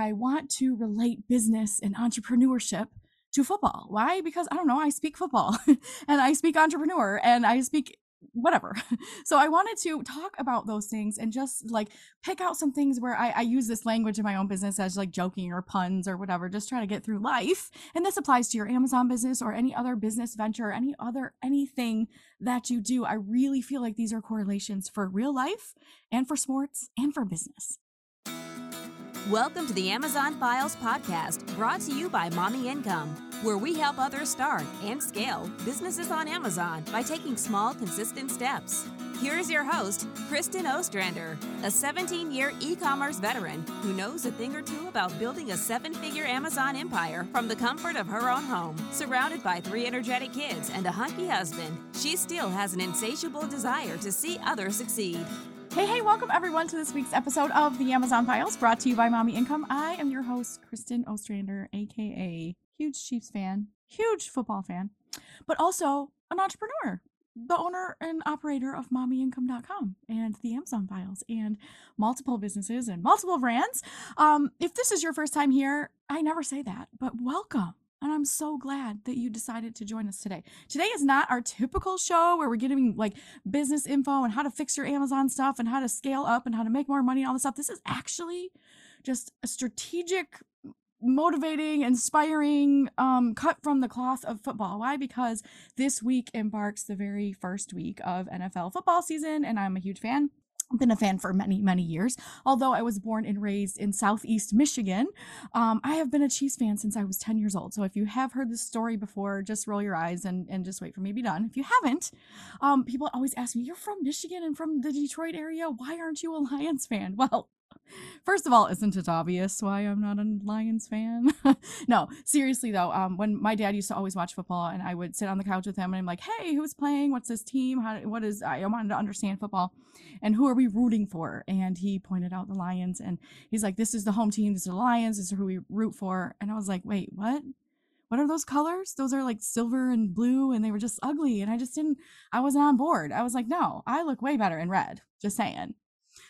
I want to relate business and entrepreneurship to football. Why? Because I don't know, I speak football and I speak entrepreneur and I speak whatever. So I wanted to talk about those things and just like pick out some things where I, I, use this language in my own business as like joking or puns or whatever, just try to get through life. And this applies to your Amazon business or any other business venture, any other anything that you do. I really feel like these are correlations for real life and for sports and for business. Welcome to the Amazon Files podcast, brought to you by Mommy Income, where we help others start and scale businesses on Amazon by taking small, consistent steps. Here is your host, Kristen Ostrander, a 17 year e commerce veteran who knows a thing or two about building a seven figure Amazon empire from the comfort of her own home. Surrounded by three energetic kids and a hunky husband, she still has an insatiable desire to see others succeed. Hey, hey, welcome everyone to this week's episode of the Amazon Files brought to you by Mommy Income. I am your host, Kristen Ostrander, aka huge Chiefs fan, huge football fan, but also an entrepreneur, the owner and operator of mommyincome.com and the Amazon Files and multiple businesses and multiple brands. Um, if this is your first time here, I never say that, but welcome. And I'm so glad that you decided to join us today. Today is not our typical show where we're giving like business info and how to fix your Amazon stuff and how to scale up and how to make more money and all this stuff. This is actually just a strategic motivating, inspiring, um, cut from the cloth of football. Why? Because this week embarks the very first week of NFL football season, and I'm a huge fan been a fan for many many years. Although i was born and raised in southeast michigan um, i have been a chiefs fan since i was 10 years old. So if you have heard this story before just roll your eyes and, and just wait for me to be done. If you haven't um, people always ask me you're from michigan and from the detroit area? Why aren't you a lions fan? Well First of all, isn't it obvious why I'm not a Lions fan? no, seriously though, um, when my dad used to always watch football, and I would sit on the couch with him, and I'm like, "Hey, who's playing? What's this team? How? What is?" I wanted to understand football, and who are we rooting for? And he pointed out the Lions, and he's like, "This is the home team. This is the Lions. This is who we root for." And I was like, "Wait, what?" what are those colors? Those are like silver and blue, and they were just ugly. And I just didn't, I wasn't on board. I was like, no, I look way better in red. Just saying.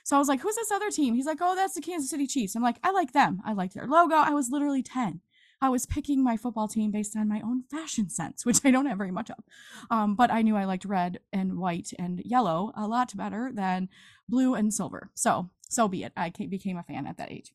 So I was like, who's this other team? He's like, oh, that's the Kansas City Chiefs. I'm like, I like them. I like their logo. I was literally 10. I was picking my football team based on my own fashion sense, which I don't have very much of. Um, but I knew I liked red and white and yellow a lot better than blue and silver. So, so be it. I became a fan at that age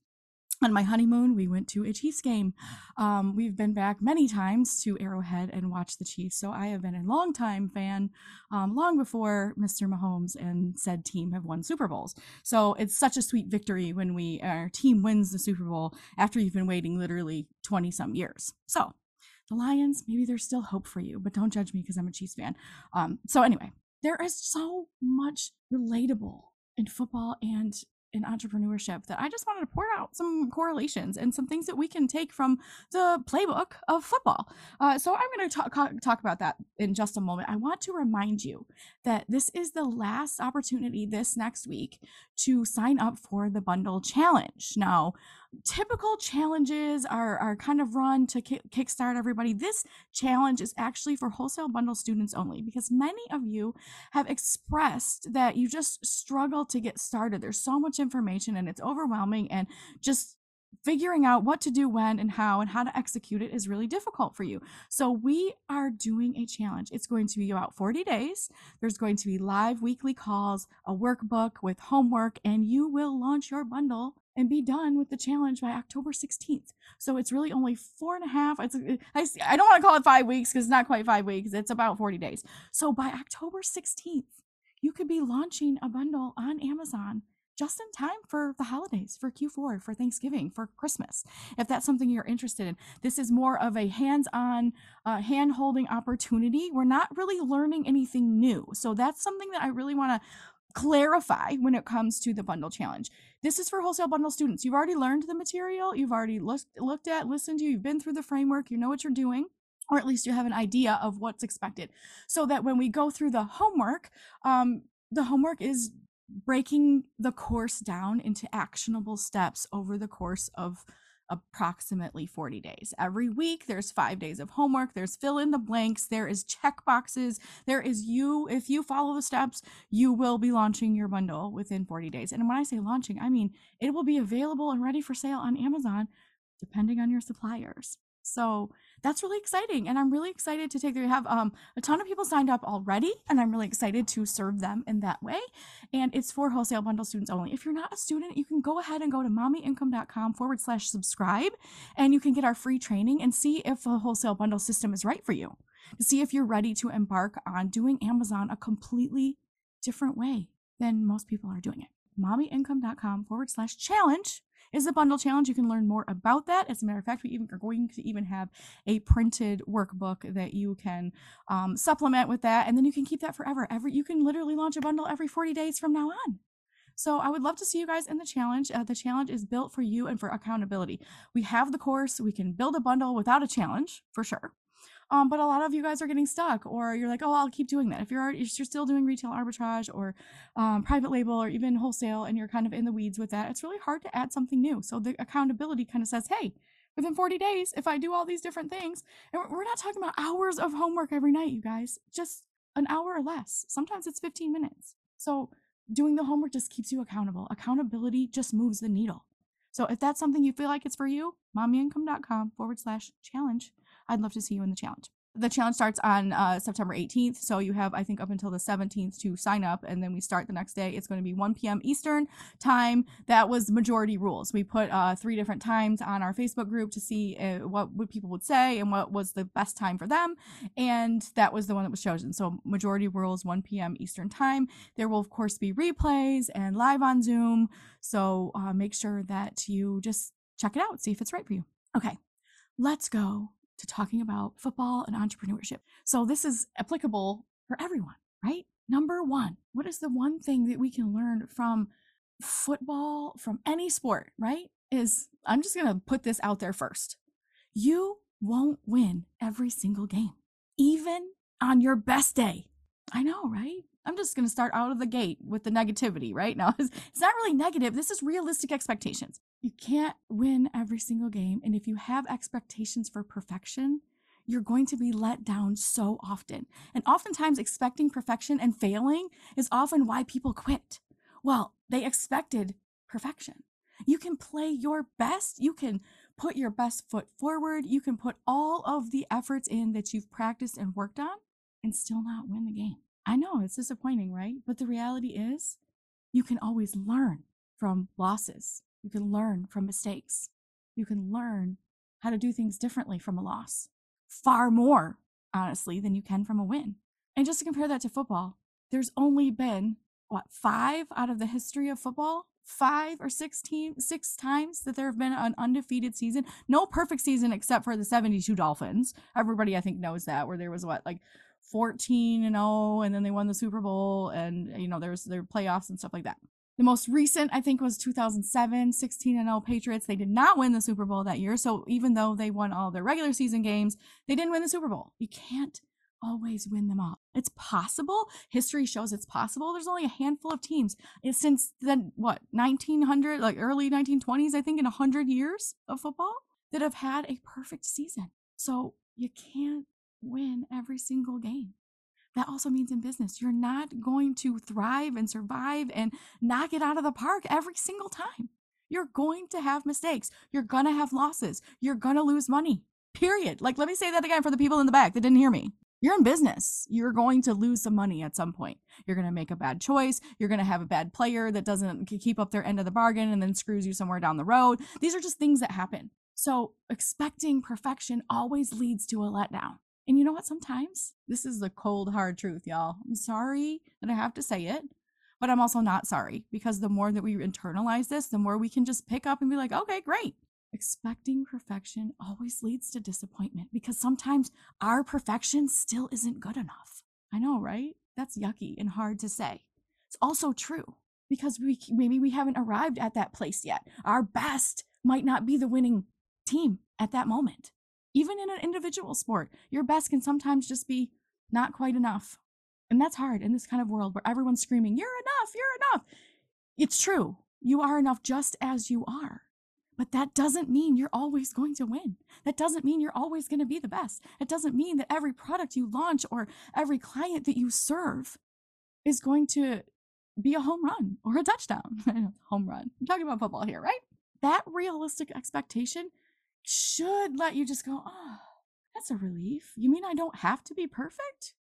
on my honeymoon, we went to a Chiefs game. Um, we've been back many times to Arrowhead and watched the Chiefs. So I have been a long time fan, um, long before Mr. Mahomes and said team have won Super Bowls. So it's such a sweet victory when we our team wins the Super Bowl after you've been waiting literally 20 some years. So the Lions, maybe there's still hope for you, but don't judge me because I'm a Chiefs fan. Um, so anyway, there is so much relatable in football and in entrepreneurship that I just wanted to point out some correlations and some things that we can take from the playbook of football. Uh, so I'm going to talk, talk about that in just a moment. I want to remind you that this is the last opportunity this next week to sign up for the bundle challenge. Now, typical challenges are, are kind of run to kick, kickstart everybody. This challenge is actually for wholesale bundle students only because many of you have expressed that you just struggle to get started. There's so much information and it's overwhelming and just figuring out what to do when and how and how to execute it is really difficult for you. So we are doing a challenge. It's going to be about 40 days. There's going to be live weekly calls, a workbook with homework, and you will launch your bundle and be done with the challenge by October 16th. So it's really only four and a half. It's, I, I don't want to call it five weeks because it's not quite five weeks. It's about 40 days. So by October 16th, you could be launching a bundle on Amazon just in time for the holidays, for Q4, for Thanksgiving, for Christmas, if that's something you're interested in. This is more of a hands on, uh, hand holding opportunity. We're not really learning anything new. So that's something that I really want to clarify when it comes to the bundle challenge. This is for wholesale bundle students. You've already learned the material, you've already looked, looked at, listened to, you've been through the framework, you know what you're doing or at least you have an idea of what's expected so that when we go through the homework um, the homework is breaking the course down into actionable steps over the course of approximately 40 days. Every week there's 5 days of homework, there's fill in the blanks, there is check boxes, there is you if you follow the steps, you will be launching your bundle within 40 days. And when I say launching, I mean it will be available and ready for sale on Amazon depending on your suppliers. So that's really exciting. And I'm really excited to take, that. we have um, a ton of people signed up already, and I'm really excited to serve them in that way. And it's for wholesale bundle students only. If you're not a student, you can go ahead and go to mommyincome.com forward slash subscribe, and you can get our free training and see if a wholesale bundle system is right for you, to see if you're ready to embark on doing Amazon a completely different way than most people are doing it. mommyincome.com forward slash challenge is the bundle challenge. You can learn more about that. As a matter of fact, we even are going to even have a printed workbook that you can um, supplement with that, and then you can keep that forever. Every you can literally launch a bundle every 40 days from now on. So I would love to see you guys in the challenge. Uh, the challenge is built for you and for accountability. We have the course. We can build a bundle without a challenge for sure. Um, but a lot of you guys are getting stuck, or you're like, oh, I'll keep doing that. If you're already, if you're still doing retail arbitrage or um, private label or even wholesale, and you're kind of in the weeds with that, it's really hard to add something new. So the accountability kind of says, hey, within 40 days, if I do all these different things, and we're not talking about hours of homework every night, you guys, just an hour or less. Sometimes it's 15 minutes. So doing the homework just keeps you accountable. Accountability just moves the needle. So if that's something you feel like it's for you, mommyincome.com forward slash challenge. I'd love to see you in the challenge the challenge starts on uh, September 18th. So you have, I think, up until the 17th to sign up. And then we start the next day. It's going to be 1 p.m. Eastern time. That was majority rules. We put uh, three different times on our Facebook group to see uh, what, what people would say and what was the best time for them. And that was the one that was chosen. So majority rules, 1 p.m. Eastern time. There will, of course, be replays and live on Zoom. So uh, make sure that you just check it out, see if it's right for you. Okay, let's go to talking about football and entrepreneurship. So this is applicable for everyone, right? Number one, what is the one thing that we can learn from football, from any sport, right? Is I'm just going to put this out there first. You won't win every single game, even on your best day. I know, right? I'm just going to start out of the gate with the negativity, right? Now, it's, not really negative. This is realistic expectations. You can't win every single game. And if you have expectations for perfection, you're going to be let down so often. And oftentimes, expecting perfection and failing is often why people quit. Well, they expected perfection. You can play your best. You can put your best foot forward. You can put all of the efforts in that you've practiced and worked on and still not win the game. I know it's disappointing, right? But the reality is, you can always learn from losses. You can learn from mistakes. You can learn how to do things differently from a loss. Far more, honestly, than you can from a win. And just to compare that to football, there's only been, what, five out of the history of football? Five or six team, six times that there have been an undefeated season. No perfect season except for the 72 Dolphins. Everybody, I think, knows that, where there was what, like 14 and 0 and then they won the Super Bowl and you know there's their playoffs and stuff like that. The most recent I think was 2007, 16 and 0 Patriots. They did not win the Super Bowl that year. So even though they won all their regular season games, they didn't win the Super Bowl. You can't always win them all. It's possible. History shows it's possible. There's only a handful of teams since then what 1900 like early 1920s I think in 100 years of football that have had a perfect season. So you can't win every single game. That also means in business, you're not going to thrive and survive and knock it out of the park every single time. You're going to have mistakes. You're going to have losses. You're going to lose money. Period. Like, let me say that again for the people in the back that didn't hear me. You're in business. You're going to lose some money at some point. You're going to make a bad choice. You're going to have a bad player that doesn't keep up their end of the bargain and then screws you somewhere down the road. These are just things that happen. So, expecting perfection always leads to a letdown. And you know what? Sometimes this is the cold, hard truth, y'all. I'm sorry that I have to say it, but I'm also not sorry because the more that we internalize this, the more we can just pick up and be like, okay, great. Expecting perfection always leads to disappointment because sometimes our perfection still isn't good enough. I know, right? That's yucky and hard to say. It's also true because we maybe we haven't arrived at that place yet. Our best might not be the winning team at that moment. Even in an individual sport, your best can sometimes just be not quite enough. And that's hard in this kind of world where everyone's screaming, You're enough, you're enough. It's true. You are enough just as you are. But that doesn't mean you're always going to win. That doesn't mean you're always going to be the best. It doesn't mean that every product you launch or every client that you serve is going to be a home run or a touchdown. home run. I'm talking about football here, right? That realistic expectation should let you just go, oh, that's a relief. You mean I don't have to be perfect?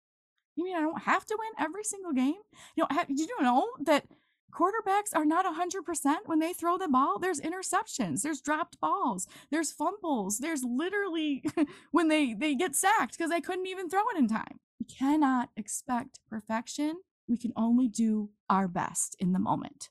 You mean I don't have to win every single game? You don't have, did you know that quarterbacks are not 100% when they throw the ball? There's interceptions, there's dropped balls, there's fumbles, there's literally when they, they get sacked because they couldn't even throw it in time. We cannot expect perfection. We can only do our best in the moment.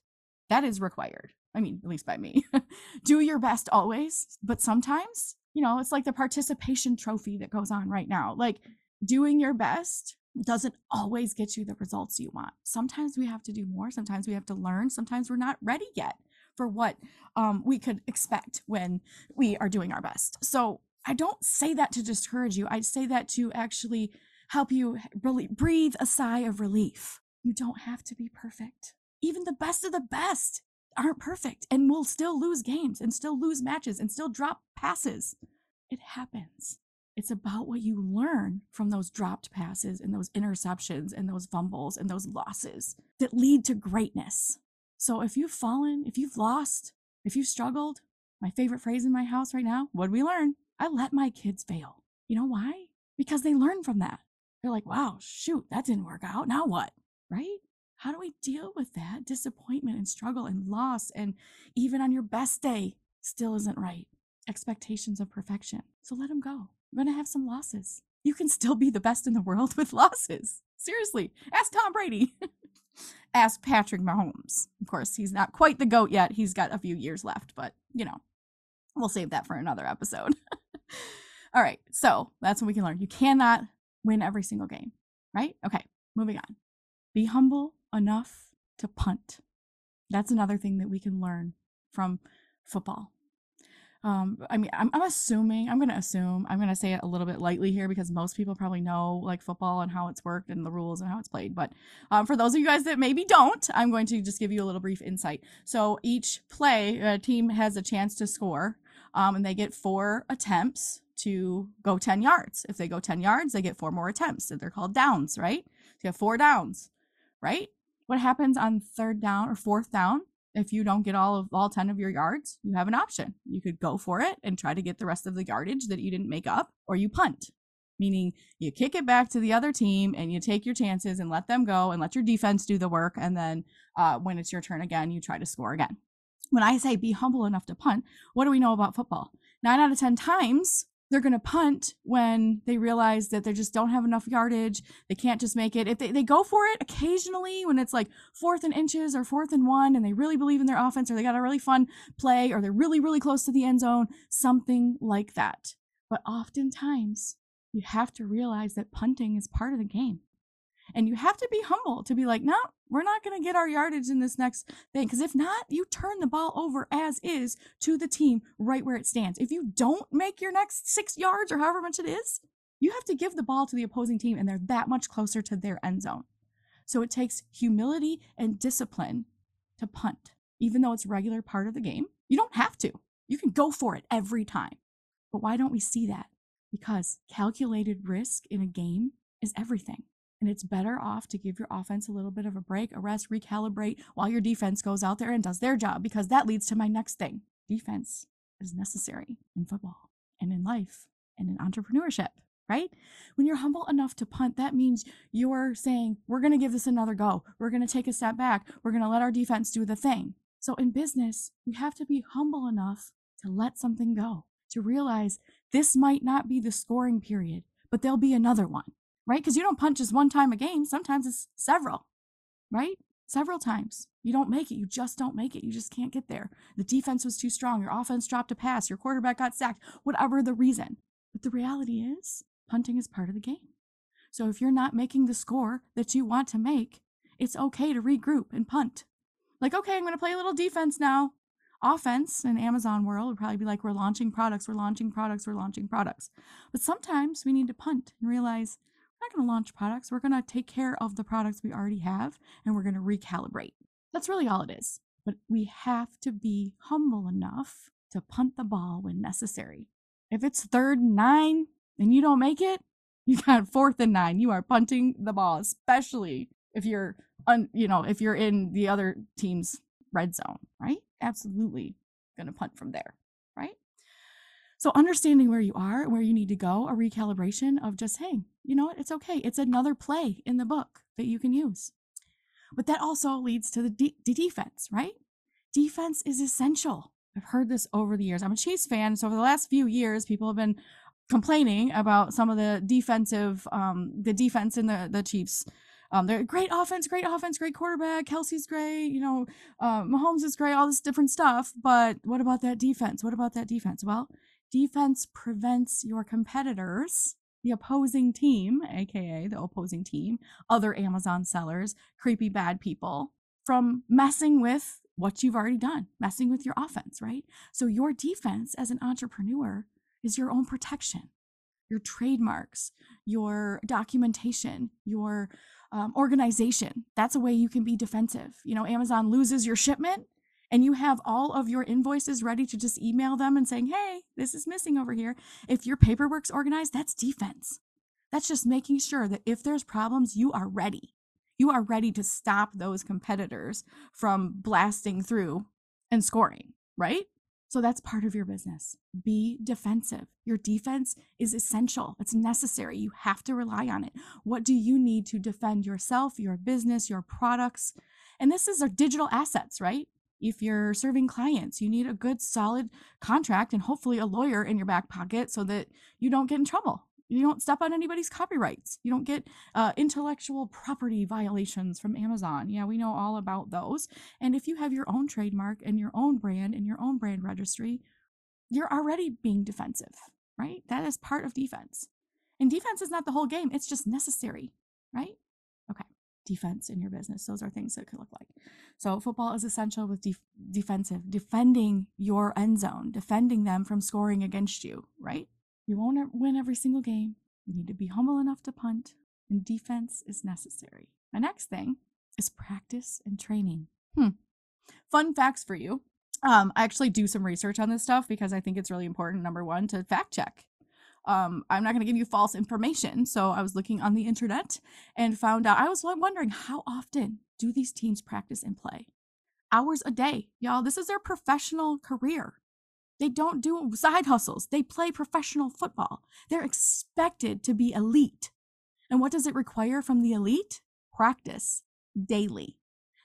That is required. I mean, at least by me. do your best always, but sometimes, you know, it's like the participation trophy that goes on right now. Like doing your best doesn't always get you the results you want. Sometimes we have to do more. Sometimes we have to learn. Sometimes we're not ready yet for what um, we could expect when we are doing our best. So I don't say that to discourage you. I say that to actually help you really breathe a sigh of relief. You don't have to be perfect. Even the best of the best aren't perfect and will still lose games and still lose matches and still drop passes. It happens. It's about what you learn from those dropped passes and those interceptions and those fumbles and those losses that lead to greatness. So if you've fallen, if you've lost, if you've struggled, my favorite phrase in my house right now, what we learn? I let my kids fail. You know why? Because they learn from that. They're like, wow, shoot, that didn't work out. Now what? Right? How do we deal with that disappointment and struggle and loss? And even on your best day, still isn't right. Expectations of perfection. So let them go. You're going to have some losses. You can still be the best in the world with losses. Seriously, ask Tom Brady. ask Patrick Mahomes. Of course, he's not quite the GOAT yet. He's got a few years left, but you know, we'll save that for another episode. All right, so that's what we can learn. You cannot win every single game, right? Okay, moving on. Be humble enough to punt. That's another thing that we can learn from football. Um i mean i'm, I'm assuming i'm going to assume i'm going to say it a little bit lightly here because most people probably know like football and how it's worked and the rules and how it's played but um, for those of you guys that maybe don't i'm going to just give you a little brief insight. So each play a team has a chance to score um, and they get four attempts to go 10 yards. If they go 10 yards they get four more attempts so they're called downs right? So you have four downs right what happens on third down or fourth down if you don't get all of all 10 of your yards, you have an option. You could go for it and try to get the rest of the yardage that you didn't make up, or you punt, meaning you kick it back to the other team and you take your chances and let them go and let your defense do the work. And then uh, when it's your turn again, you try to score again. When I say be humble enough to punt, what do we know about football? Nine out of 10 times, they're going to punt when they realize that they just don't have enough yardage. They can't just make it. If they, they go for it occasionally when it's like fourth and inches or fourth and one and they really believe in their offense or they got a really fun play or they're really, really close to the end zone, something like that. But oftentimes, you have to realize that punting is part of the game. And you have to be humble to be like, no, we're not going to get our yardage in this next thing. Because if not, you turn the ball over as is to the team right where it stands. If you don't make your next six yards or however much it is, you have to give the ball to the opposing team and they're that much closer to their end zone. So it takes humility and discipline to punt, even though it's regular part of the game. You don't have to. You can go for it every time. But why don't we see that? Because calculated risk in a game is everything. And it's better off to give your offense a little bit of a break, a rest, recalibrate while your defense goes out there and does their job, because that leads to my next thing. Defense is necessary in football and in life and in entrepreneurship, right? When you're humble enough to punt, that means you're saying, we're going to give this another go. We're going to take a step back. We're going to let our defense do the thing. So in business, you have to be humble enough to let something go, to realize this might not be the scoring period, but there'll be another one right? Because you don't punch just one time a game. Sometimes it's several, right? Several times. You don't make it. You just don't make it. You just can't get there. The defense was too strong. Your offense dropped a pass. Your quarterback got sacked, whatever the reason. But the reality is, punting is part of the game. So if you're not making the score that you want to make, it's okay to regroup and punt. Like, okay, I'm going to play a little defense now. Offense in Amazon world would probably be like, we're launching products, we're launching products, we're launching products. But sometimes we need to punt and realize not going to launch products. We're going to take care of the products we already have and we're going to recalibrate. That's really all it is. But we have to be humble enough to punt the ball when necessary. If it's third and nine and you don't make it, you got fourth and nine. You are punting the ball, especially if you're un, you know, if you're in the other team's red zone, right? Absolutely going to punt from there? So understanding where you are, where you need to go, a recalibration of just, hey, you know what? It's okay. It's another play in the book that you can use. But that also leads to the, de- defense, right? Defense is essential. I've heard this over the years. I'm a Chiefs fan, so over the last few years, people have been complaining about some of the defensive, um, the defense in the the Chiefs. Um, they're great offense, great offense, great quarterback. Kelce's great, you know, uh, Mahomes is great, all this different stuff. But what about that defense? What about that defense? Well, defense prevents your competitors, the opposing team, aka the opposing team, other Amazon sellers, creepy bad people, from messing with what you've already done, messing with your offense, right? So your defense as an entrepreneur is your own protection, your trademarks, your documentation, your um, organization. That's a way you can be defensive. You know, Amazon loses your shipment and you have all of your invoices ready to just email them and saying, hey, this is missing over here. If your paperwork's organized, that's defense. That's just making sure that if there's problems, you are ready. You are ready to stop those competitors from blasting through and scoring, right? So that's part of your business. Be defensive. Your defense is essential, it's necessary. You have to rely on it. What do you need to defend yourself, your business, your products? And this is our digital assets, right? If you're serving clients, you need a good, solid contract and hopefully a lawyer in your back pocket so that you don't get in trouble. You don't step on anybody's copyrights. You don't get uh, intellectual property violations from Amazon. Yeah, we know all about those. And if you have your own trademark and your own brand and your own brand registry, you're already being defensive, right? That is part of defense. And defense is not the whole game, it's just necessary, right? Defense in your business. Those are things that could look like. So, football is essential with def- defensive, defending your end zone, defending them from scoring against you, right? You won't win every single game. You need to be humble enough to punt, and defense is necessary. My next thing is practice and training. Hmm. Fun facts for you. Um, I actually do some research on this stuff because I think it's really important, number one, to fact check. Um, I'm not going to give you false information. So I was looking on the internet and found out, I was wondering how often do these teams practice and play? Hours a day. Y'all, this is their professional career. They don't do side hustles. They play professional football. They're expected to be elite. And what does it require from the elite? Practice daily.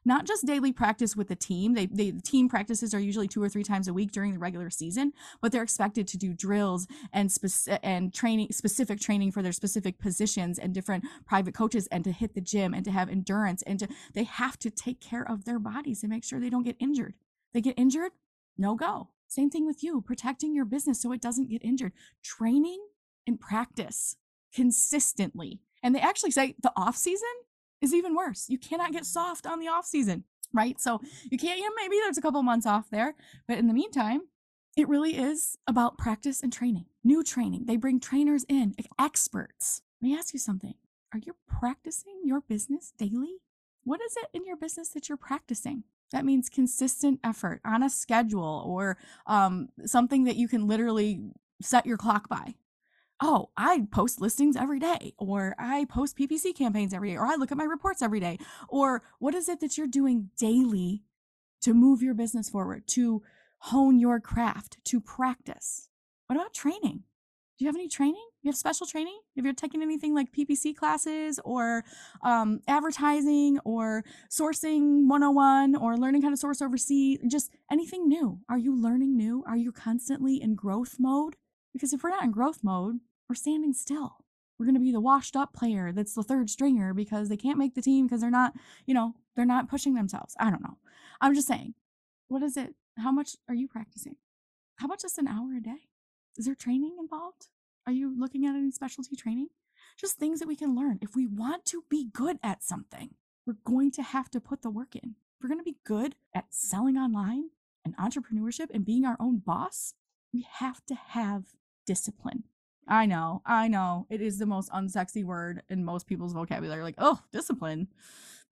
Not just daily practice with the team. They, they the team practices are usually two or three times a week during the regular season, but they're expected to do drills and spec- and training specific training for their specific positions and different private coaches and to hit the gym and to have endurance and to they have to take care of their bodies and make sure they don't get injured. They get injured, no go. Same thing with you, protecting your business so it doesn't get injured. Training and practice consistently. And they actually say the off season is even worse. You cannot get soft on the off season, right? So you can't, you know, maybe there's a couple months off there, but in the meantime, it really is about practice and training, new training. They bring trainers in, experts. Let me ask you something. Are you practicing your business daily? What is it in your business that you're practicing? That means consistent effort on a schedule or um, something that you can literally set your clock by. Oh, I post listings every day, or I post PPC campaigns every day, or I look at my reports every day. Or what is it that you're doing daily to move your business forward, to hone your craft, to practice? What about training? Do you have any training? You have special training? Have you taken anything like PPC classes or um, advertising or sourcing 101 or learning how to source overseas? Just anything new. Are you learning new? Are you constantly in growth mode? Because if we're not in growth mode, we're standing still. We're going to be the washed up player that's the third stringer because they can't make the team because they're not, you know, they're not pushing themselves. I don't know. I'm just saying, what is it? How much are you practicing? How about just an hour a day? Is there training involved? Are you looking at any specialty training? Just things that we can learn. If we want to be good at something, we're going to have to put the work in. If we're going to be good at selling online and entrepreneurship and being our own boss, we have to have discipline. I know, I know. It is the most unsexy word in most people's vocabulary. Like, oh, discipline.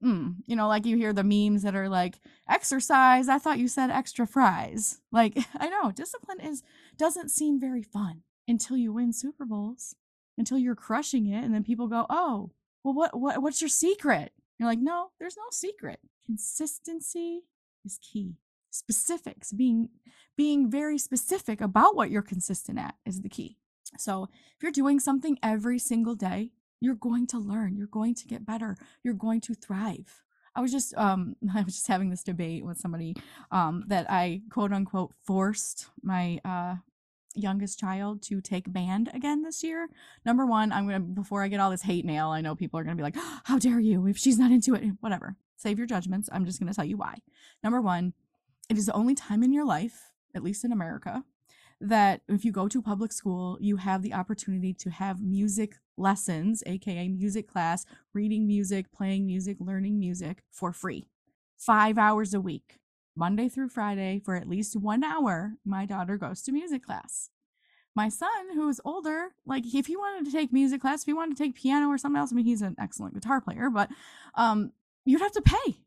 Mm. You know, like you hear the memes that are like, exercise. I thought you said extra fries. Like, I know, discipline is doesn't seem very fun until you win Super Bowls, until you're crushing it, and then people go, oh, well, what, what what's your secret? You're like, no, there's no secret. Consistency is key. Specifics, being being very specific about what you're consistent at is the key. So if you're doing something every single day, you're going to learn, you're going to get better, you're going to thrive. I was just um I was just having this debate with somebody um that I quote unquote forced my uh youngest child to take band again this year. Number one, I'm gonna before I get all this hate mail, I know people are gonna be like, How dare you if she's not into it? Whatever. Save your judgments. I'm just gonna tell you why. Number one, it is the only time in your life, at least in America, that if you go to public school, you have the opportunity to have music lessons, aka music class, reading music, playing music, learning music for free. Five hours a week, Monday through Friday, for at least one hour, my daughter goes to music class. My son, who's older, like if he wanted to take music class, if he wanted to take piano or something else, I mean, he's an excellent guitar player, but um, you'd have to pay.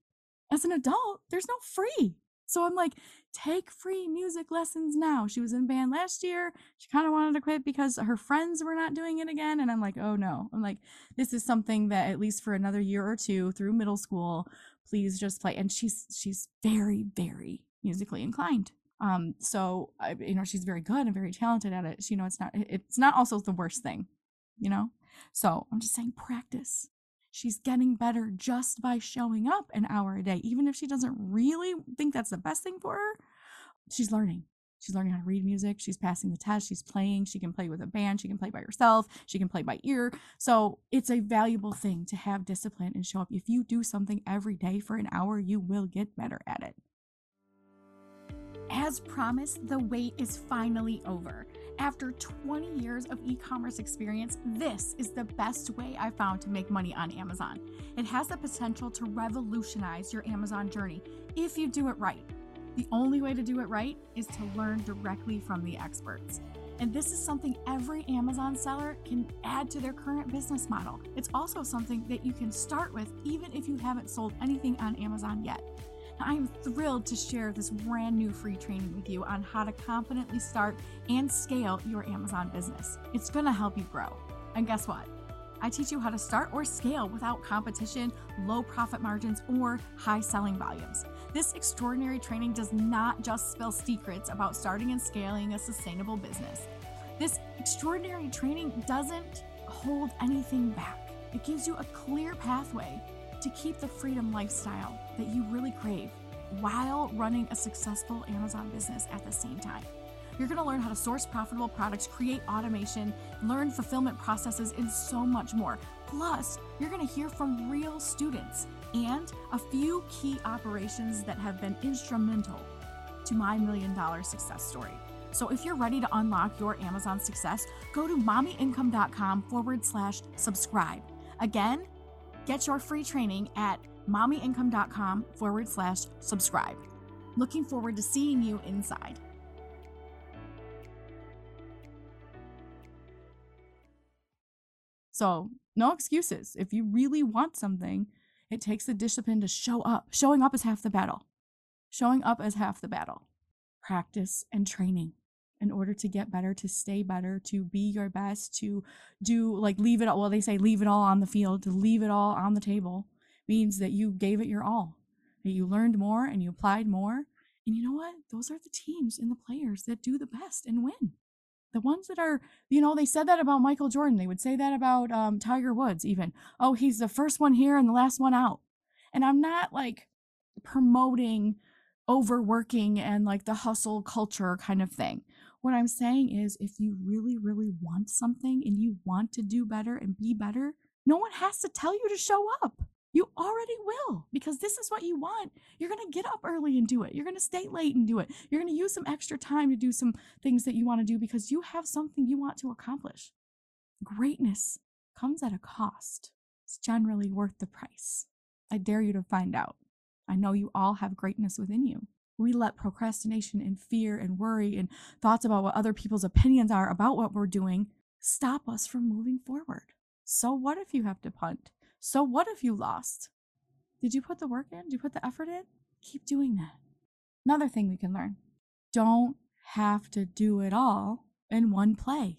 As an adult, there's no free. So I'm like, take free music lessons now. She was in band last year. She kind of wanted to quit because her friends were not doing it again. And I'm like, oh no. I'm like, this is something that at least for another year or two through middle school, please just play. And she's she's very, very musically inclined. Um, so I, you know, she's very good and very talented at it. She, you know, it's not it's not also the worst thing, you know. So I'm just saying practice she's getting better just by showing up an hour a day. Even if she doesn't really think that's the best thing for her, she's learning. She's learning how to read music. She's passing the test. She's playing. She can play with a band. She can play by herself. She can play by ear. So it's a valuable thing to have discipline and show up. If you do something every day for an hour, you will get better at it. As promised, the wait is finally over. After 20 years of e commerce experience, this is the best way I found to make money on Amazon. It has the potential to revolutionize your Amazon journey if you do it right. The only way to do it right is to learn directly from the experts. And this is something every Amazon seller can add to their current business model. It's also something that you can start with even if you haven't sold anything on Amazon yet. I am thrilled to share this brand new free training with you on how to confidently start and scale your Amazon business. It's going to help you grow. And guess what? I teach you how to start or scale without competition, low profit margins, or high selling volumes. This extraordinary training does not just spill secrets about starting and scaling a sustainable business. This extraordinary training doesn't hold anything back. It gives you a clear pathway to keep the freedom lifestyle that you really crave while running a successful Amazon business at the same time. You're going to learn how to source profitable products, create automation, learn fulfillment processes, and so much more. Plus, you're going to hear from real students and a few key operations that have been instrumental to my million dollar success story. So if you're ready to unlock your Amazon success, go to mommyincome.com forward slash subscribe. Again, Get your free training at mommyincome.com forward slash subscribe. Looking forward to seeing you inside. So, no excuses. If you really want something, it takes the discipline to show up. Showing up is half the battle. Showing up is half the battle. Practice and training in order to get better, to stay better, to be your best, to do like leave it all. Well, they say leave it all on the field, to leave it all on the table means that you gave it your all, that you learned more and you applied more. And you know what? Those are the teams and the players that do the best and win. The ones that are, you know, they said that about Michael Jordan. They would say that about um, Tiger Woods, even. Oh, he's the first one here and the last one out. And I'm not like promoting overworking and like the hustle culture kind of thing. What I'm saying is, if you really, really want something and you want to do better and be better, no one has to tell you to show up. You already will because this is what you want. You're going to get up early and do it. You're going to stay late and do it. You're going to use some extra time to do some things that you want to do because you have something you want to accomplish. Greatness comes at a cost. It's generally worth the price. I dare you to find out. I know you all have greatness within you we let procrastination and fear and worry and thoughts about what other people's opinions are about what we're doing stop us from moving forward. So what if you have to punt? So what if you lost? Did you put the work in? Did you put the effort in? Keep doing that. Another thing we can learn don't have to do it all in one play.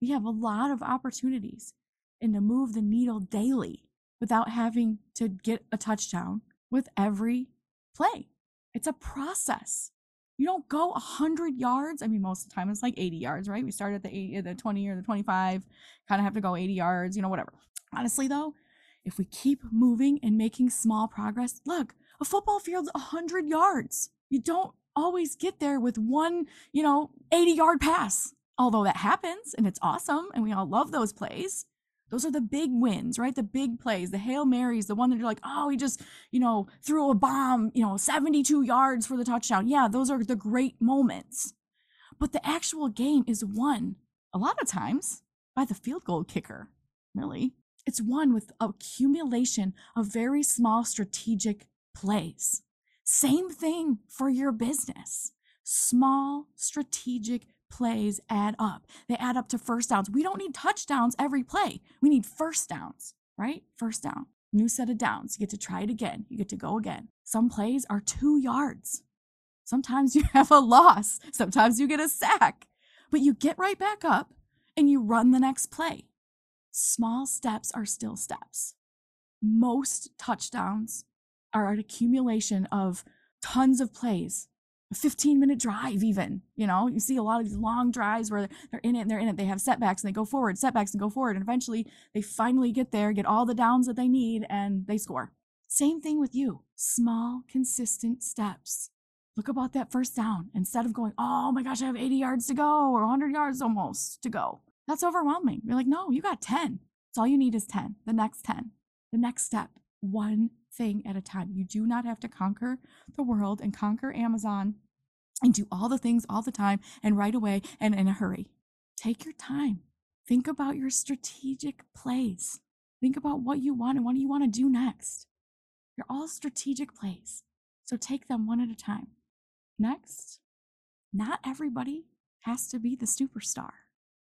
We have a lot of opportunities and to move the needle daily without having to get a touchdown with every play. It's a process. You don't go 100 yards. I mean, most of the time it's like 80 yards, right? We start at the 80, uh, the 20 or the 25, kind of have to go 80 yards, you know, whatever. Honestly, though, if we keep moving and making small progress, look, a football field's 100 yards. You don't always get there with one, you know, 80 yard pass. Although that happens and it's awesome and we all love those plays. Those are the big wins, right? The big plays, the Hail Marys, the one that you're like, oh, he just, you know, threw a bomb, you know, 72 yards for the touchdown. Yeah, those are the great moments. But the actual game is won a lot of times by the field goal kicker, really. It's won with accumulation of very small strategic plays. Same thing for your business. Small strategic plays add up. They add up to first downs. We don't need touchdowns every play. We need first downs, right? First down. New set of downs. You get to try it again. You get to go again. Some plays are two yards. Sometimes you have a loss. Sometimes you get a sack. But you get right back up and you run the next play. Small steps are still steps. Most touchdowns are an accumulation of tons of plays a 15 minute drive even you know? You see a lot of these long drives where they're in it and they're in it they have setbacks and they go forward setbacks and go forward and eventually they finally get there get all the downs that they need and they score. Same thing with you. Small consistent steps. Look about that first down. Instead of going oh my gosh i have 80 yards to go or 100 yards almost to go that's overwhelming. You're like no you got 10 it's all you need is 10 the next 10 the next step. One thing at a time. You do not have to conquer the world and conquer Amazon and do all the things all the time and right away and in a hurry. Take your time. Think about your strategic plays. Think about what you want and what do you want to do next. They're all strategic plays. So take them one at a time. Next, not everybody has to be the superstar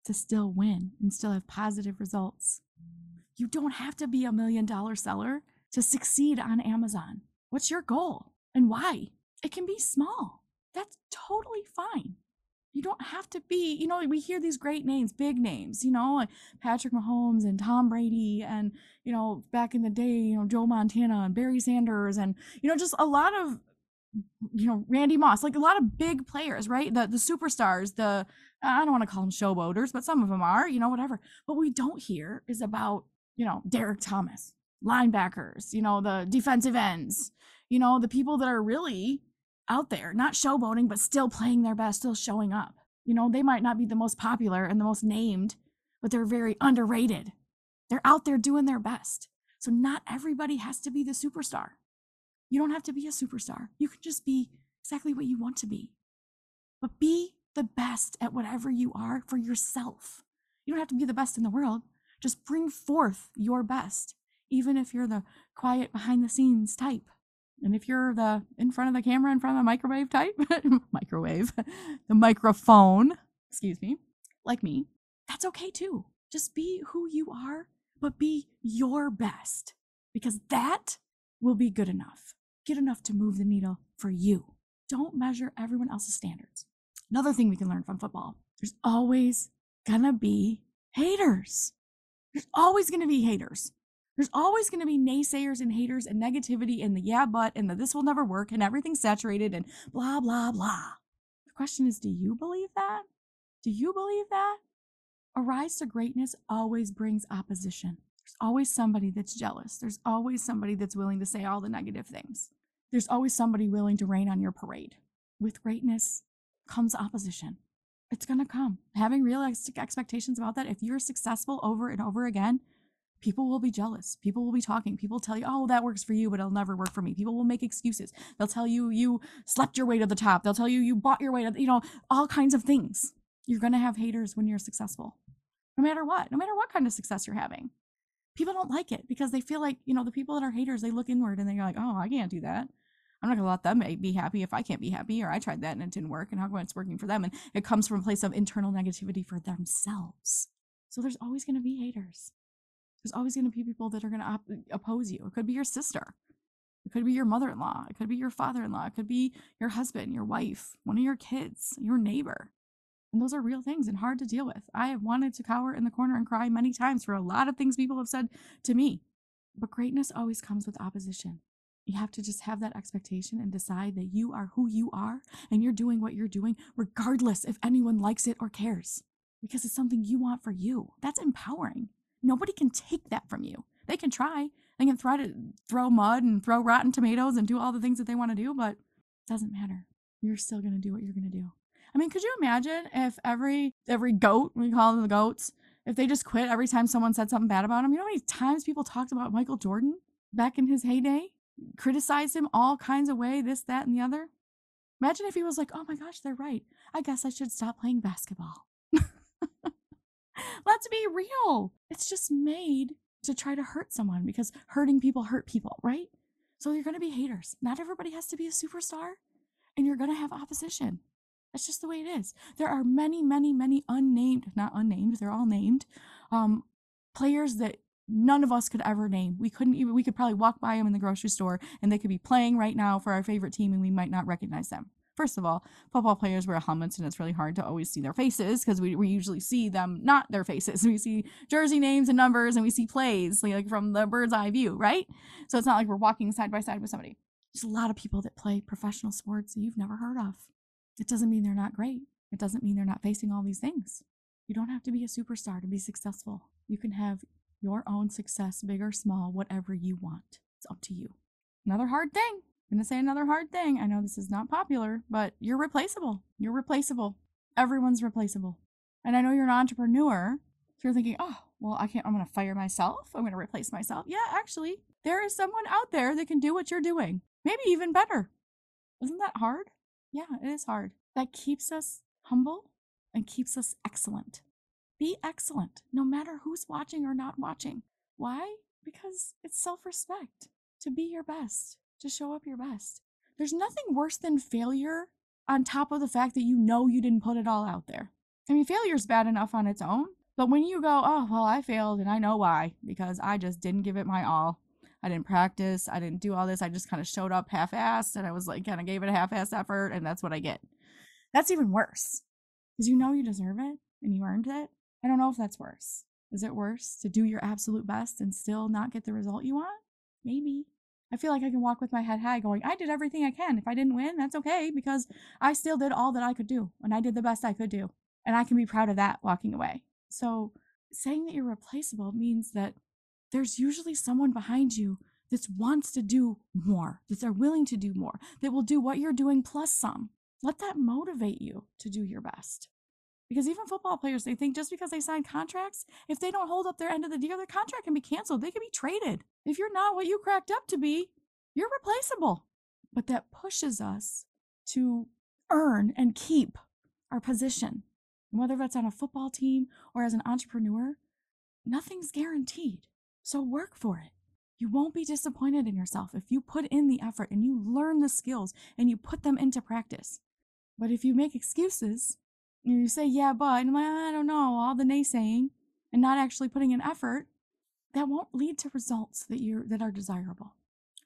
to still win and still have positive results. You don't have to be a million dollar seller to succeed on Amazon? What's your goal and why? It can be small. That's totally fine. You don't have to be, you know, we hear these great names, big names, you know, like Patrick Mahomes and Tom Brady and, you know, back in the day, you know, Joe Montana and Barry Sanders and, you know, just a lot of, you know, Randy Moss, like a lot of big players, right? The the superstars, the I don't want to call them showboaters, but some of them are, you know, whatever. What we don't hear is about, you know, Derrick Thomas, linebackers, you know, the defensive ends, you know, the people that are really out there, not showboating, but still playing their best, still showing up. You know, they might not be the most popular and the most named, but they're very underrated. They're out there doing their best. So not everybody has to be the superstar. You don't have to be a superstar. You can just be exactly what you want to be. But be the best at whatever you are for yourself. You don't have to be the best in the world. Just bring forth your best even if you're the quiet behind the scenes type. And if you're the in front of the camera, in front of the microwave type, microwave, the microphone, excuse me, like me, that's okay too. Just be who you are, but be your best because that will be good enough. Good enough to move the needle for you. Don't measure everyone else's standards. Another thing we can learn from football there's always gonna be haters. There's always gonna be haters. There's always going to be naysayers and haters and negativity and the yeah, but and the this will never work and everything's saturated and blah, blah, blah. The question is do you believe that? Do you believe that? A rise to greatness always brings opposition. There's always somebody that's jealous. There's always somebody that's willing to say all the negative things. There's always somebody willing to rain on your parade. With greatness comes opposition. It's going to come. Having realistic expectations about that, if you're successful over and over again, people will be jealous. People will be talking. People tell you, oh, that works for you, but it'll never work for me. People will make excuses. They'll tell you you slept your way to the top. They'll tell you you bought your way to, you know, all kinds of things. You're going to have haters when you're successful, no matter what, no matter what kind of success you're having. People don't like it because they feel like, you know, the people that are haters, they look inward and they're like, oh, I can't do that. I'm not going to let them be happy if I can't be happy, or I tried that and it didn't work, and how come it's working for them? And it comes from a place of internal negativity for themselves. So there's always going to be haters. There's always going to be people that are going to op- oppose you. It could be your sister. It could be your mother in law. It could be your father in law. It could be your husband, your wife, one of your kids, your neighbor. And those are real things and hard to deal with. I have wanted to cower in the corner and cry many times for a lot of things people have said to me. But greatness always comes with opposition. You have to just have that expectation and decide that you are who you are and you're doing what you're doing, regardless if anyone likes it or cares, because it's something you want for you. That's empowering. Nobody can take that from you. They can try. They can try to throw mud and throw rotten tomatoes and do all the things that they want to do, but it doesn't matter. You're still going to do what you're going to do. I mean, could you imagine if every every goat, we call them the goats, if they just quit every time someone said something bad about them? You know how many times people talked about Michael Jordan back in his heyday? Criticized him all kinds of way, this, that, and the other. Imagine if he was like, oh my gosh, they're right. I guess I should stop playing basketball. Let's be real. It's just made to try to hurt someone because hurting people hurt people, right? So you're going to be haters. Not everybody has to be a superstar, and you're going to have opposition. That's just the way it is. There are many, many, many unnamed, not unnamed, they're all named, um, players that none of us could ever name. We couldn't even, we could probably walk by them in the grocery store and they could be playing right now for our favorite team and we might not recognize them. First of all, football players wear helmets and it's really hard to always see their faces because we, we usually see them not their faces. We see jersey names and numbers and we see plays like from the bird's eye view, right? So it's not like we're walking side by side with somebody. There's a lot of people that play professional sports that you've never heard of. It doesn't mean they're not great. It doesn't mean they're not facing all these things. You don't have to be a superstar to be successful. You can have your own success, big or small, whatever you want. It's up to you. Another hard thing. Going to say another hard thing. I know this is not popular, but you're replaceable. You're replaceable. Everyone's replaceable. And I know you're an entrepreneur. So you're thinking, oh, well, I can't, I'm going to fire myself. I'm going to replace myself. Yeah, actually, there is someone out there that can do what you're doing. Maybe even better. Isn't that hard? Yeah, it is hard. That keeps us humble and keeps us excellent. Be excellent, no matter who's watching or not watching. Why? Because it's self respect to be your best, to show up your best. There's nothing worse than failure on top of the fact that you know you didn't put it all out there. I mean, failure is bad enough on its own, but when you go, oh, well, I failed and I know why, because I just didn't give it my all, I didn't practice. I didn't do all this. I just kind of showed up half assed and I was like, kind of gave it a half assed effort. And that's what I get. That's even worse because you know you deserve it and you earned it. I don't know if that's worse. Is it worse to do your absolute best and still not get the result you want? Maybe. I feel like I can walk with my head high going, I did everything I can. If I didn't win, that's okay because I still did all that I could do and I did the best I could do. And I can be proud of that walking away. So saying that you're replaceable means that there's usually someone behind you that wants to do more, that they're willing to do more, that will do what you're doing plus some. Let that motivate you to do your best. Because even football players, they think just because they sign contracts, if they don't hold up their end of the deal, their contract can be canceled. They can be traded. If you're not what you cracked up to be, you're replaceable. But that pushes us to earn and keep our position. Whether that's on a football team or as an entrepreneur, nothing's guaranteed. So work for it. You won't be disappointed in yourself if you put in the effort and you learn the skills and you put them into practice. But if you make excuses and you say, yeah, but, and like, I don't know, all the naysaying and not actually putting in effort, that won't lead to results that you that are desirable.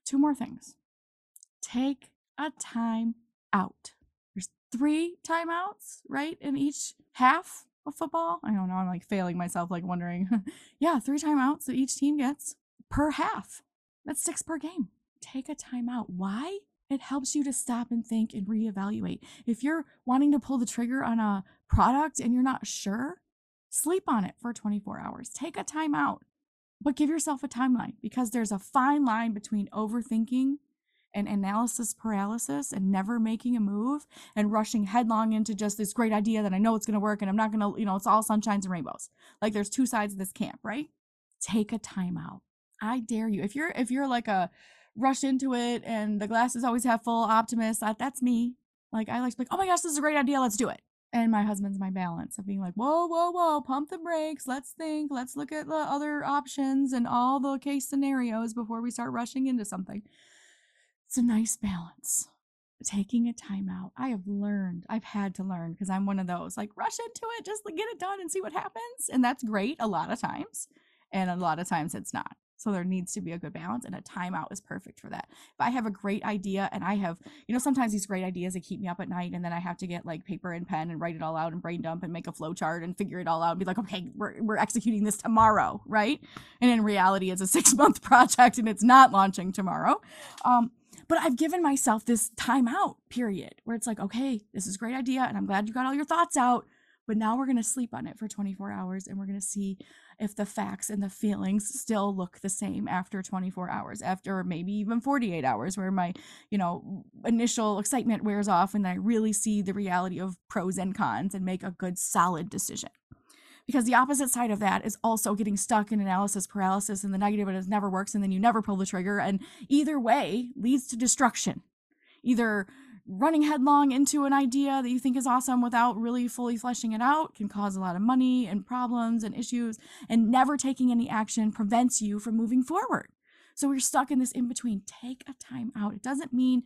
Two more things. Take a time out. There's three timeouts, right, in each half of football. I don't know. I'm like failing myself, like wondering. yeah, three timeouts that each team gets per half. That's six per game. Take a timeout. Why? It helps you to stop and think and reevaluate. If you're wanting to pull the trigger on a product and you're not sure, sleep on it for 24 hours. Take a timeout, but give yourself a timeline because there's a fine line between overthinking and analysis paralysis and never making a move and rushing headlong into just this great idea that I know it's going to work and I'm not going to, you know, it's all sunshines and rainbows. Like there's two sides of this camp, right? Take a timeout. I dare you. If you're if you're like a rush into it and the glasses always have full optimist, that, that's me. Like I like to be like, oh my gosh, this is a great idea. Let's do it. And my husband's my balance of being like, whoa, whoa, whoa, pump the brakes. Let's think. Let's look at the other options and all the case scenarios before we start rushing into something. It's a nice balance. taking a time out. I have learned, I've had to learn because I'm one of those like rush into it, just get it done and see what happens. And that's great a lot of times. And a lot of times it's not. So there needs to be a good balance, and a timeout is perfect for that. If I have a great idea and I have, you know, sometimes these great ideas they keep me up at night, and then I have to get like paper and pen and write it all out and brain dump and make a flow chart and figure it all out and be like, okay, we're, we're executing this tomorrow, right? And in reality, it's a six month project and it's not launching tomorrow. Um, but I've given myself this timeout period where it's like, okay, this is a great idea, and I'm glad you got all your thoughts out. But now we're going to sleep on it for 24 hours and we're going to see if the facts and the feelings still look the same after 24 hours, after maybe even 48 hours, where my, you know, initial excitement wears off and I really see the reality of pros and cons and make a good, solid decision. Because the opposite side of that is also getting stuck in analysis paralysis and the negative and it never works and then you never pull the trigger. And either way leads to destruction. Either running headlong into an idea that you think is awesome without really fully fleshing it out can cause a lot of money and problems and issues and never taking any action prevents you from moving forward. So we're stuck in this in between take a time out. It doesn't mean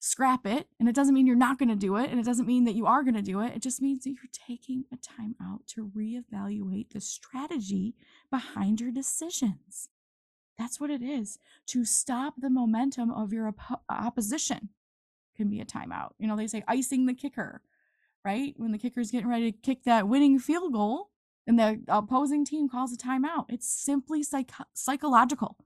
scrap it and it doesn't mean you're not going to do it and it doesn't mean that you are going to do it. It just means that you're taking a time out to reevaluate the strategy behind your decisions. That's what it is to stop the momentum of your op- opposition can be a timeout. You know, they say icing the kicker, right? When the kicker's getting ready to kick that winning field goal and the opposing team calls a timeout, it's simply psych- psychological.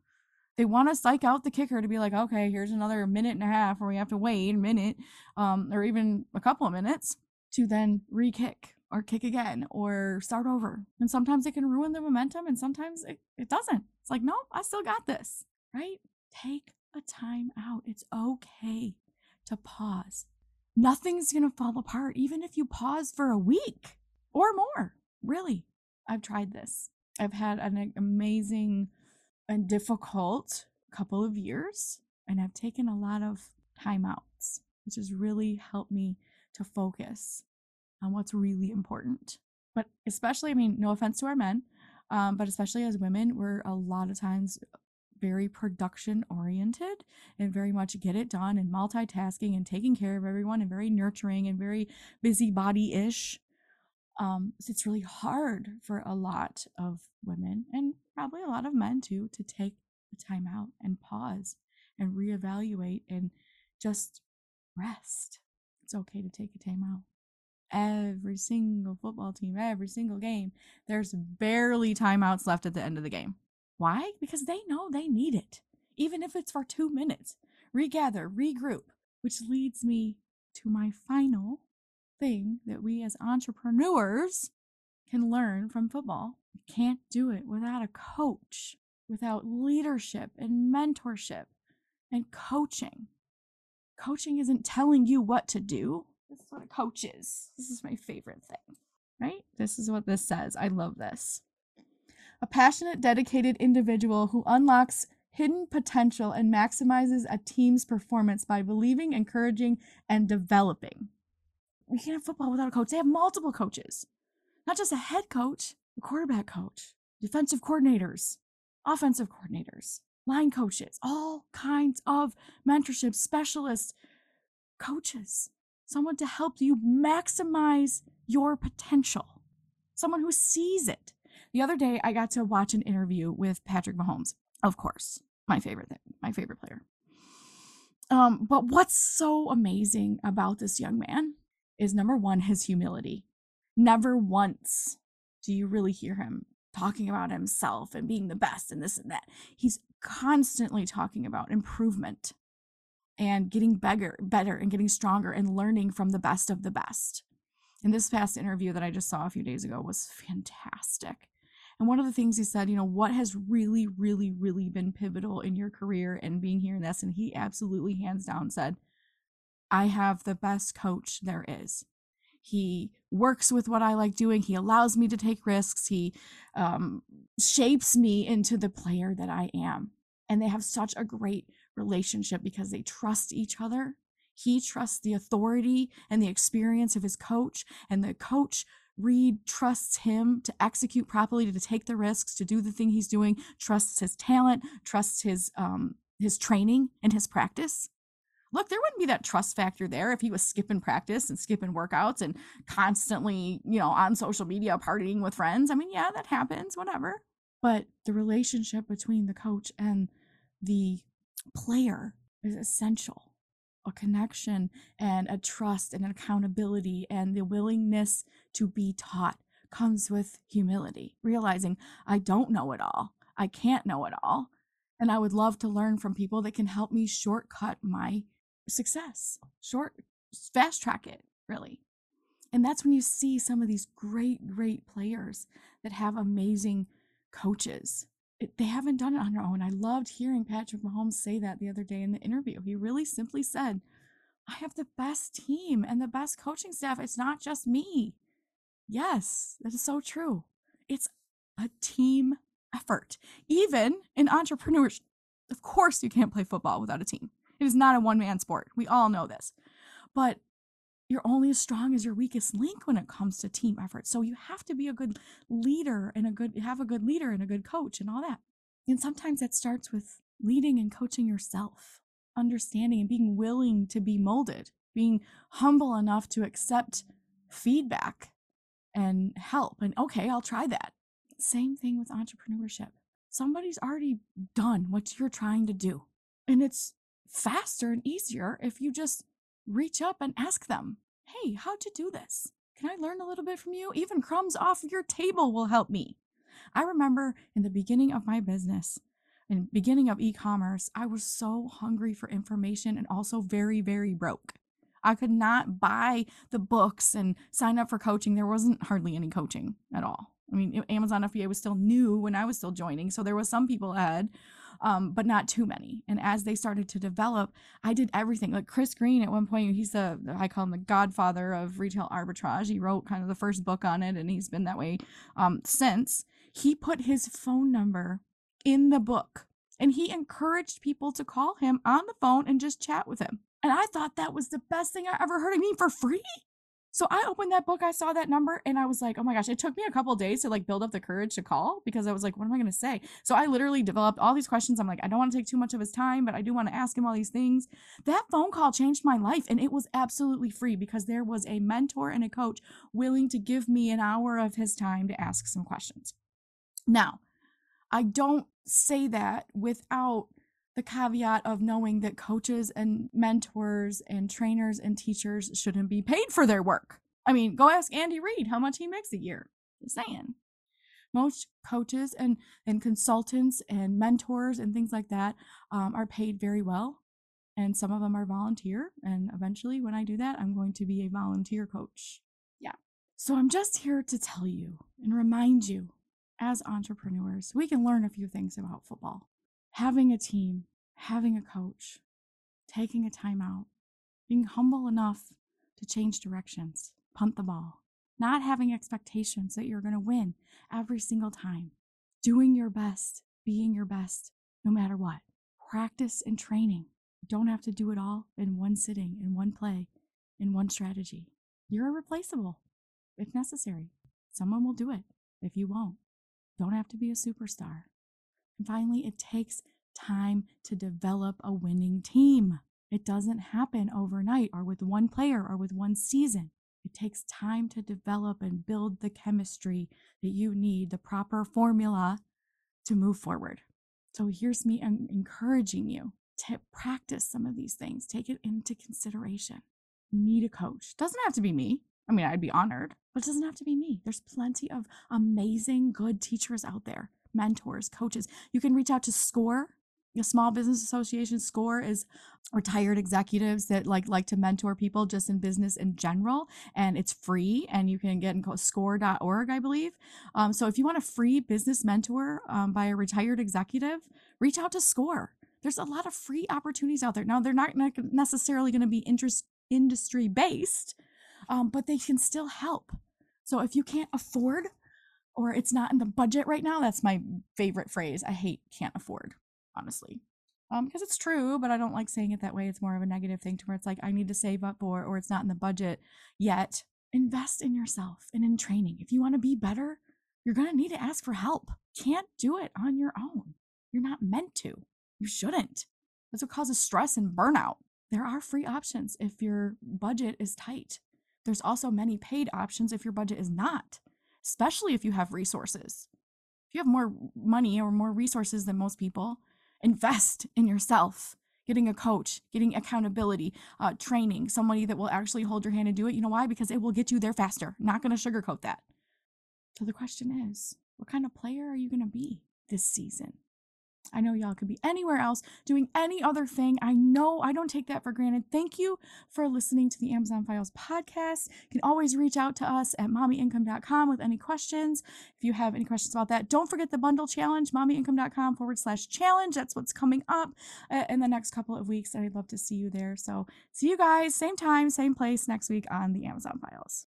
They want to psych out the kicker to be like, okay, here's another minute and a half where we have to wait a minute um, or even a couple of minutes to then re kick or kick again or start over. And sometimes it can ruin the momentum and sometimes it, it doesn't. It's like, no, I still got this, right? Take a time out. It's okay to pause. Nothing's going to fall apart, even if you pause for a week or more. Really, I've tried this. I've had an amazing and difficult couple of years, and I've taken a lot of timeouts, which has really helped me to focus on what's really important. But especially, I mean, no offense to our men, um, but especially as women, we're a lot of times very production oriented and very much get it done and multitasking and taking care of everyone and very nurturing and very busybody ish. Um, so it's really hard for a lot of women and probably a lot of men too to take the time out and pause and reevaluate and just rest. It's okay to take a time out every single football team, every single game, there's barely timeouts left at the end of the game. Why? Because they know they need it, even if it's for two minutes. Regather, regroup, which leads me to my final thing that we as entrepreneurs can learn from football. You can't do it without a coach, without leadership and mentorship and coaching. Coaching isn't telling you what to do. This is what a coach is. This is my favorite thing, right? This is what this says. I love this a passionate, dedicated individual who unlocks hidden potential and maximizes a team's performance by believing, encouraging, and developing. We can't have football without a coach. They have multiple coaches, not just a head coach, a quarterback coach, defensive coordinators, offensive coordinators, line coaches, all kinds of mentorship specialists, coaches, someone to help you maximize your potential, someone who sees it, the other day, I got to watch an interview with Patrick Mahomes, of course, my favorite my favorite player. Um, but what's so amazing about this young man is number one, his humility. Never once do you really hear him talking about himself and being the best and this and that. He's constantly talking about improvement and getting better, better and getting stronger and learning from the best of the best. And this past interview that I just saw a few days ago was fantastic. And one of the things he said, you know, what has really, really, really been pivotal in your career and being here in this? And he absolutely, hands down, said, I have the best coach there is. He works with what I like doing. He allows me to take risks. He um, shapes me into the player that I am. And they have such a great relationship because they trust each other. He trusts the authority and the experience of his coach, and the coach Reid trusts him to execute properly, to take the risks, to do the thing he's doing, trusts his talent, trusts his um, his training and his practice. look, there wouldn't be that trust factor there if he was skipping practice and skipping workouts and constantly, you know, on social media partying with friends. I mean, yeah, that happens, whatever. But the relationship between the coach and the player is essential a connection and a trust and an accountability and the willingness to be taught comes with humility, realizing I don't know it all. I can't know it all. And I would love to learn from people that can help me shortcut my success, short, fast track it, really. And that's when you see some of these great, great players that have amazing coaches. They haven't done it on their own. I loved hearing Patrick Mahomes say that the other day in the interview. He really simply said, I have the best team and the best coaching staff. It's not just me. Yes, that is so true. It's a team effort. Even in entrepreneurship, of course, you can't play football without a team. It is not a one man sport. We all know this. But you're only as strong as your weakest link when it comes to team effort. So you have to be a good leader and a good have a good leader and a good coach and all that. And sometimes that starts with leading and coaching yourself, understanding and being willing to be molded, being humble enough to accept feedback and help. And okay, I'll try that. Same thing with entrepreneurship. Somebody's already done what you're trying to do. And it's faster and easier if you just reach up and ask them, Hey, how'd you do this? Can I learn a little bit from you? Even crumbs off your table will help me. I remember in the beginning of my business, in beginning of e-commerce, I was so hungry for information and also very, very broke. I could not buy the books and sign up for coaching. There wasn't hardly any coaching at all. I mean, Amazon FBA was still new when I was still joining, so there was some people ahead, um, but not too many. And as they started to develop, I did everything. Like Chris Green, at one point, he's the I call him the godfather of retail arbitrage. He wrote kind of the first book on it, and he's been that way um, since. He put his phone number in the book, and he encouraged people to call him on the phone and just chat with him. And I thought that was the best thing I ever heard. I mean, for free. So I opened that book, I saw that number, and I was like, oh my gosh, it took me a couple days to like build up the courage to call because I was like, what am I gonna say? So I literally developed all these questions. I'm like, I don't want to take too much of his time, but I do want to ask him all these things. That phone call changed my life, and it was absolutely free because there was a mentor and a coach willing to give me an hour of his time to ask some questions. Now, I don't say that without the caveat of knowing that coaches and mentors and trainers and teachers shouldn't be paid for their work. I mean, go ask Andy Reid how much he makes a year. Just saying. Most coaches and, and consultants and mentors and things like that um, are paid very well. And some of them are volunteer. And eventually, when I do that, I'm going to be a volunteer coach. Yeah. So I'm just here to tell you and remind you as entrepreneurs, we can learn a few things about football having a team, having a coach, taking a timeout, being humble enough to change directions, punt the ball, not having expectations that you're going to win every single time, doing your best, being your best, no matter what. Practice and training. You don't have to do it all in one sitting, in one play, in one strategy. You're irreplaceable if necessary. Someone will do it if you won't. Don't have to be a superstar. And finally, it takes time to develop a winning team. It doesn't happen overnight or with one player or with one season. It takes time to develop and build the chemistry that you need, the proper formula to move forward. So here's me encouraging you to practice some of these things, take it into consideration. Need a coach. Doesn't have to be me. I mean, I'd be honored, but it doesn't have to be me. There's plenty of amazing, good teachers out there mentors, coaches. You can reach out to SCORE, the Small Business Association. SCORE is retired executives that like like to mentor people just in business in general, and it's free. And you can get in score.org, I believe. Um, so if you want a free business mentor um, by a retired executive, reach out to SCORE. There's a lot of free opportunities out there. Now they're not necessarily going to be interest industry based, um, but they can still help. So if you can't afford or it's not in the budget right now. That's my favorite phrase. I hate can't afford, honestly. Um, because it's true, but I don't like saying it that way. It's more of a negative thing to where it's like I need to save up or or it's not in the budget yet. Invest in yourself and in training. If you want to be better, you're gonna need to ask for help. Can't do it on your own. You're not meant to. You shouldn't. That's what causes stress and burnout. there are free options if your budget is tight. There's also many paid options if your budget is not, especially if you have resources. If you have more money or more resources than most people, invest in yourself. Getting a coach, getting accountability, uh, training, somebody that will actually hold your hand and do it. You know why? Because it will get you there faster. Not going to sugarcoat that. So the question is what kind of player are you going to be this season? I know y'all could be anywhere else doing any other thing. I know I don't take that for granted. Thank you for listening to the Amazon Files podcast. You can always reach out to us at mommyincome.com with any questions. If you have any questions about that, don't forget the bundle challenge, mommyincome.com forward slash challenge. That's what's coming up uh, in the next couple of weeks. And I'd love to see you there. So see you guys, same time, same place next week on the Amazon Files.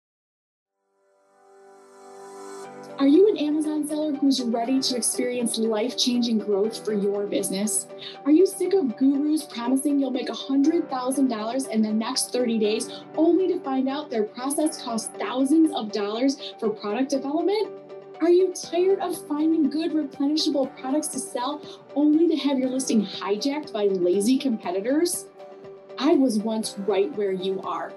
Are you an Amazon seller who's ready to experience life changing growth for your business? Are you sick of gurus promising you'll make $100,000 in the next 30 days only to find out their process costs thousands of dollars for product development? Are you tired of finding good replenishable products to sell only to have your listing hijacked by lazy competitors? I was once right where you are.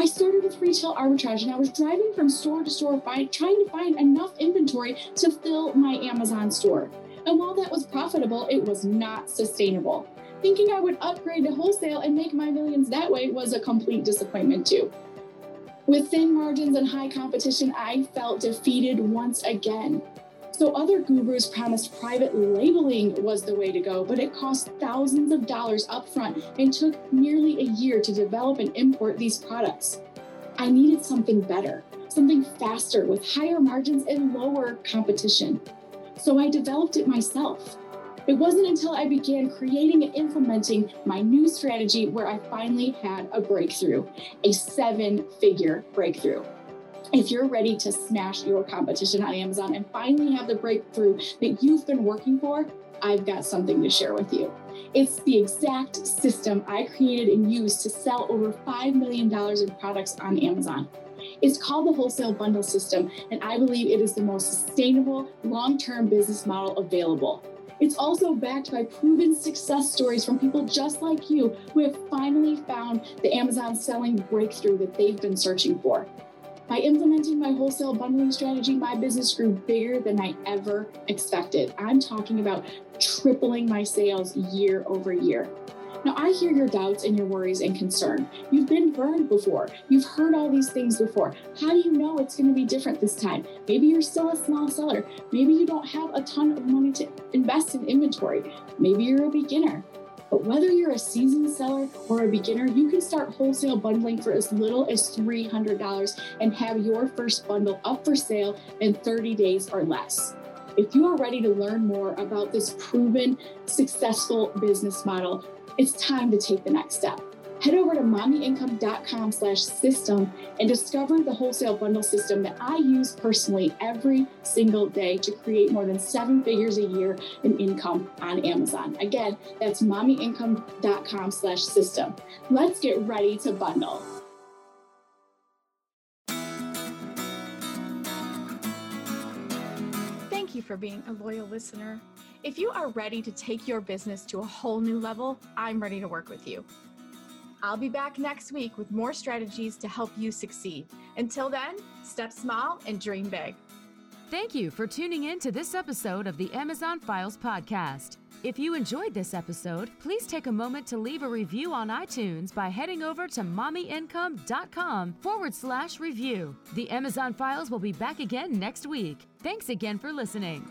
I started with retail arbitrage and I was driving from store to store find, trying to find enough inventory to fill my Amazon store. And while that was profitable, it was not sustainable. Thinking I would upgrade to wholesale and make my millions that way was a complete disappointment, too. With thin margins and high competition, I felt defeated once again. So other gurus promised private labeling was the way to go, but it cost thousands of dollars upfront and took nearly a year to develop and import these products. I needed something better, something faster with higher margins and lower competition. So I developed it myself. It wasn't until I began creating and implementing my new strategy where I finally had a breakthrough, a seven figure breakthrough. If you're ready to smash your competition on Amazon and finally have the breakthrough that you've been working for, I've got something to share with you. It's the exact system I created and used to sell over $5 million in products on Amazon. It's called the Wholesale Bundle System, and I believe it is the most sustainable, long term business model available. It's also backed by proven success stories from people just like you who have finally found the Amazon selling breakthrough that they've been searching for. By implementing my wholesale bundling strategy, my business grew bigger than I ever expected. I'm talking about tripling my sales year over year. Now, I hear your doubts and your worries and concern. You've been burned before. You've heard all these things before. How do you know it's going to be different this time? Maybe you're still a small seller. Maybe you don't have a ton of money to invest in inventory. Maybe you're a beginner. But whether you're a seasoned seller or a beginner, you can start wholesale bundling for as little as $300 and have your first bundle up for sale in 30 days or less. If you are ready to learn more about this proven, successful business model, it's time to take the next step head over to mommyincome.com slash system and discover the wholesale bundle system that I use personally every single day to create more than seven figures a year in income on Amazon. Again, that's mommyincome.com slash system. Let's get ready to bundle. Thank you for being a loyal listener. If you are ready to take your business to a whole new level, I'm ready to work with you. I'll be back next week with more strategies to help you succeed. Until then, step small and dream big. Thank you for tuning in to this episode of the Amazon Files podcast. If you enjoyed this episode, please take a moment to leave a review on iTunes by heading over to mommyincome.com forward slash review. The Amazon Files will be back again next week. Thanks again for listening.